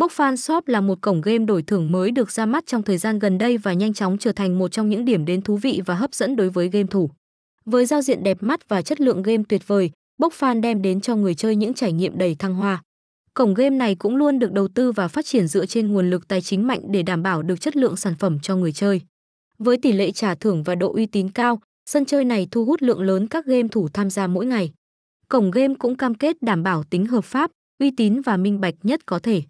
Bốc Fan Shop là một cổng game đổi thưởng mới được ra mắt trong thời gian gần đây và nhanh chóng trở thành một trong những điểm đến thú vị và hấp dẫn đối với game thủ. Với giao diện đẹp mắt và chất lượng game tuyệt vời, Bốc Fan đem đến cho người chơi những trải nghiệm đầy thăng hoa. Cổng game này cũng luôn được đầu tư và phát triển dựa trên nguồn lực tài chính mạnh để đảm bảo được chất lượng sản phẩm cho người chơi. Với tỷ lệ trả thưởng và độ uy tín cao, sân chơi này thu hút lượng lớn các game thủ tham gia mỗi ngày. Cổng game cũng cam kết đảm bảo tính hợp pháp, uy tín và minh bạch nhất có thể.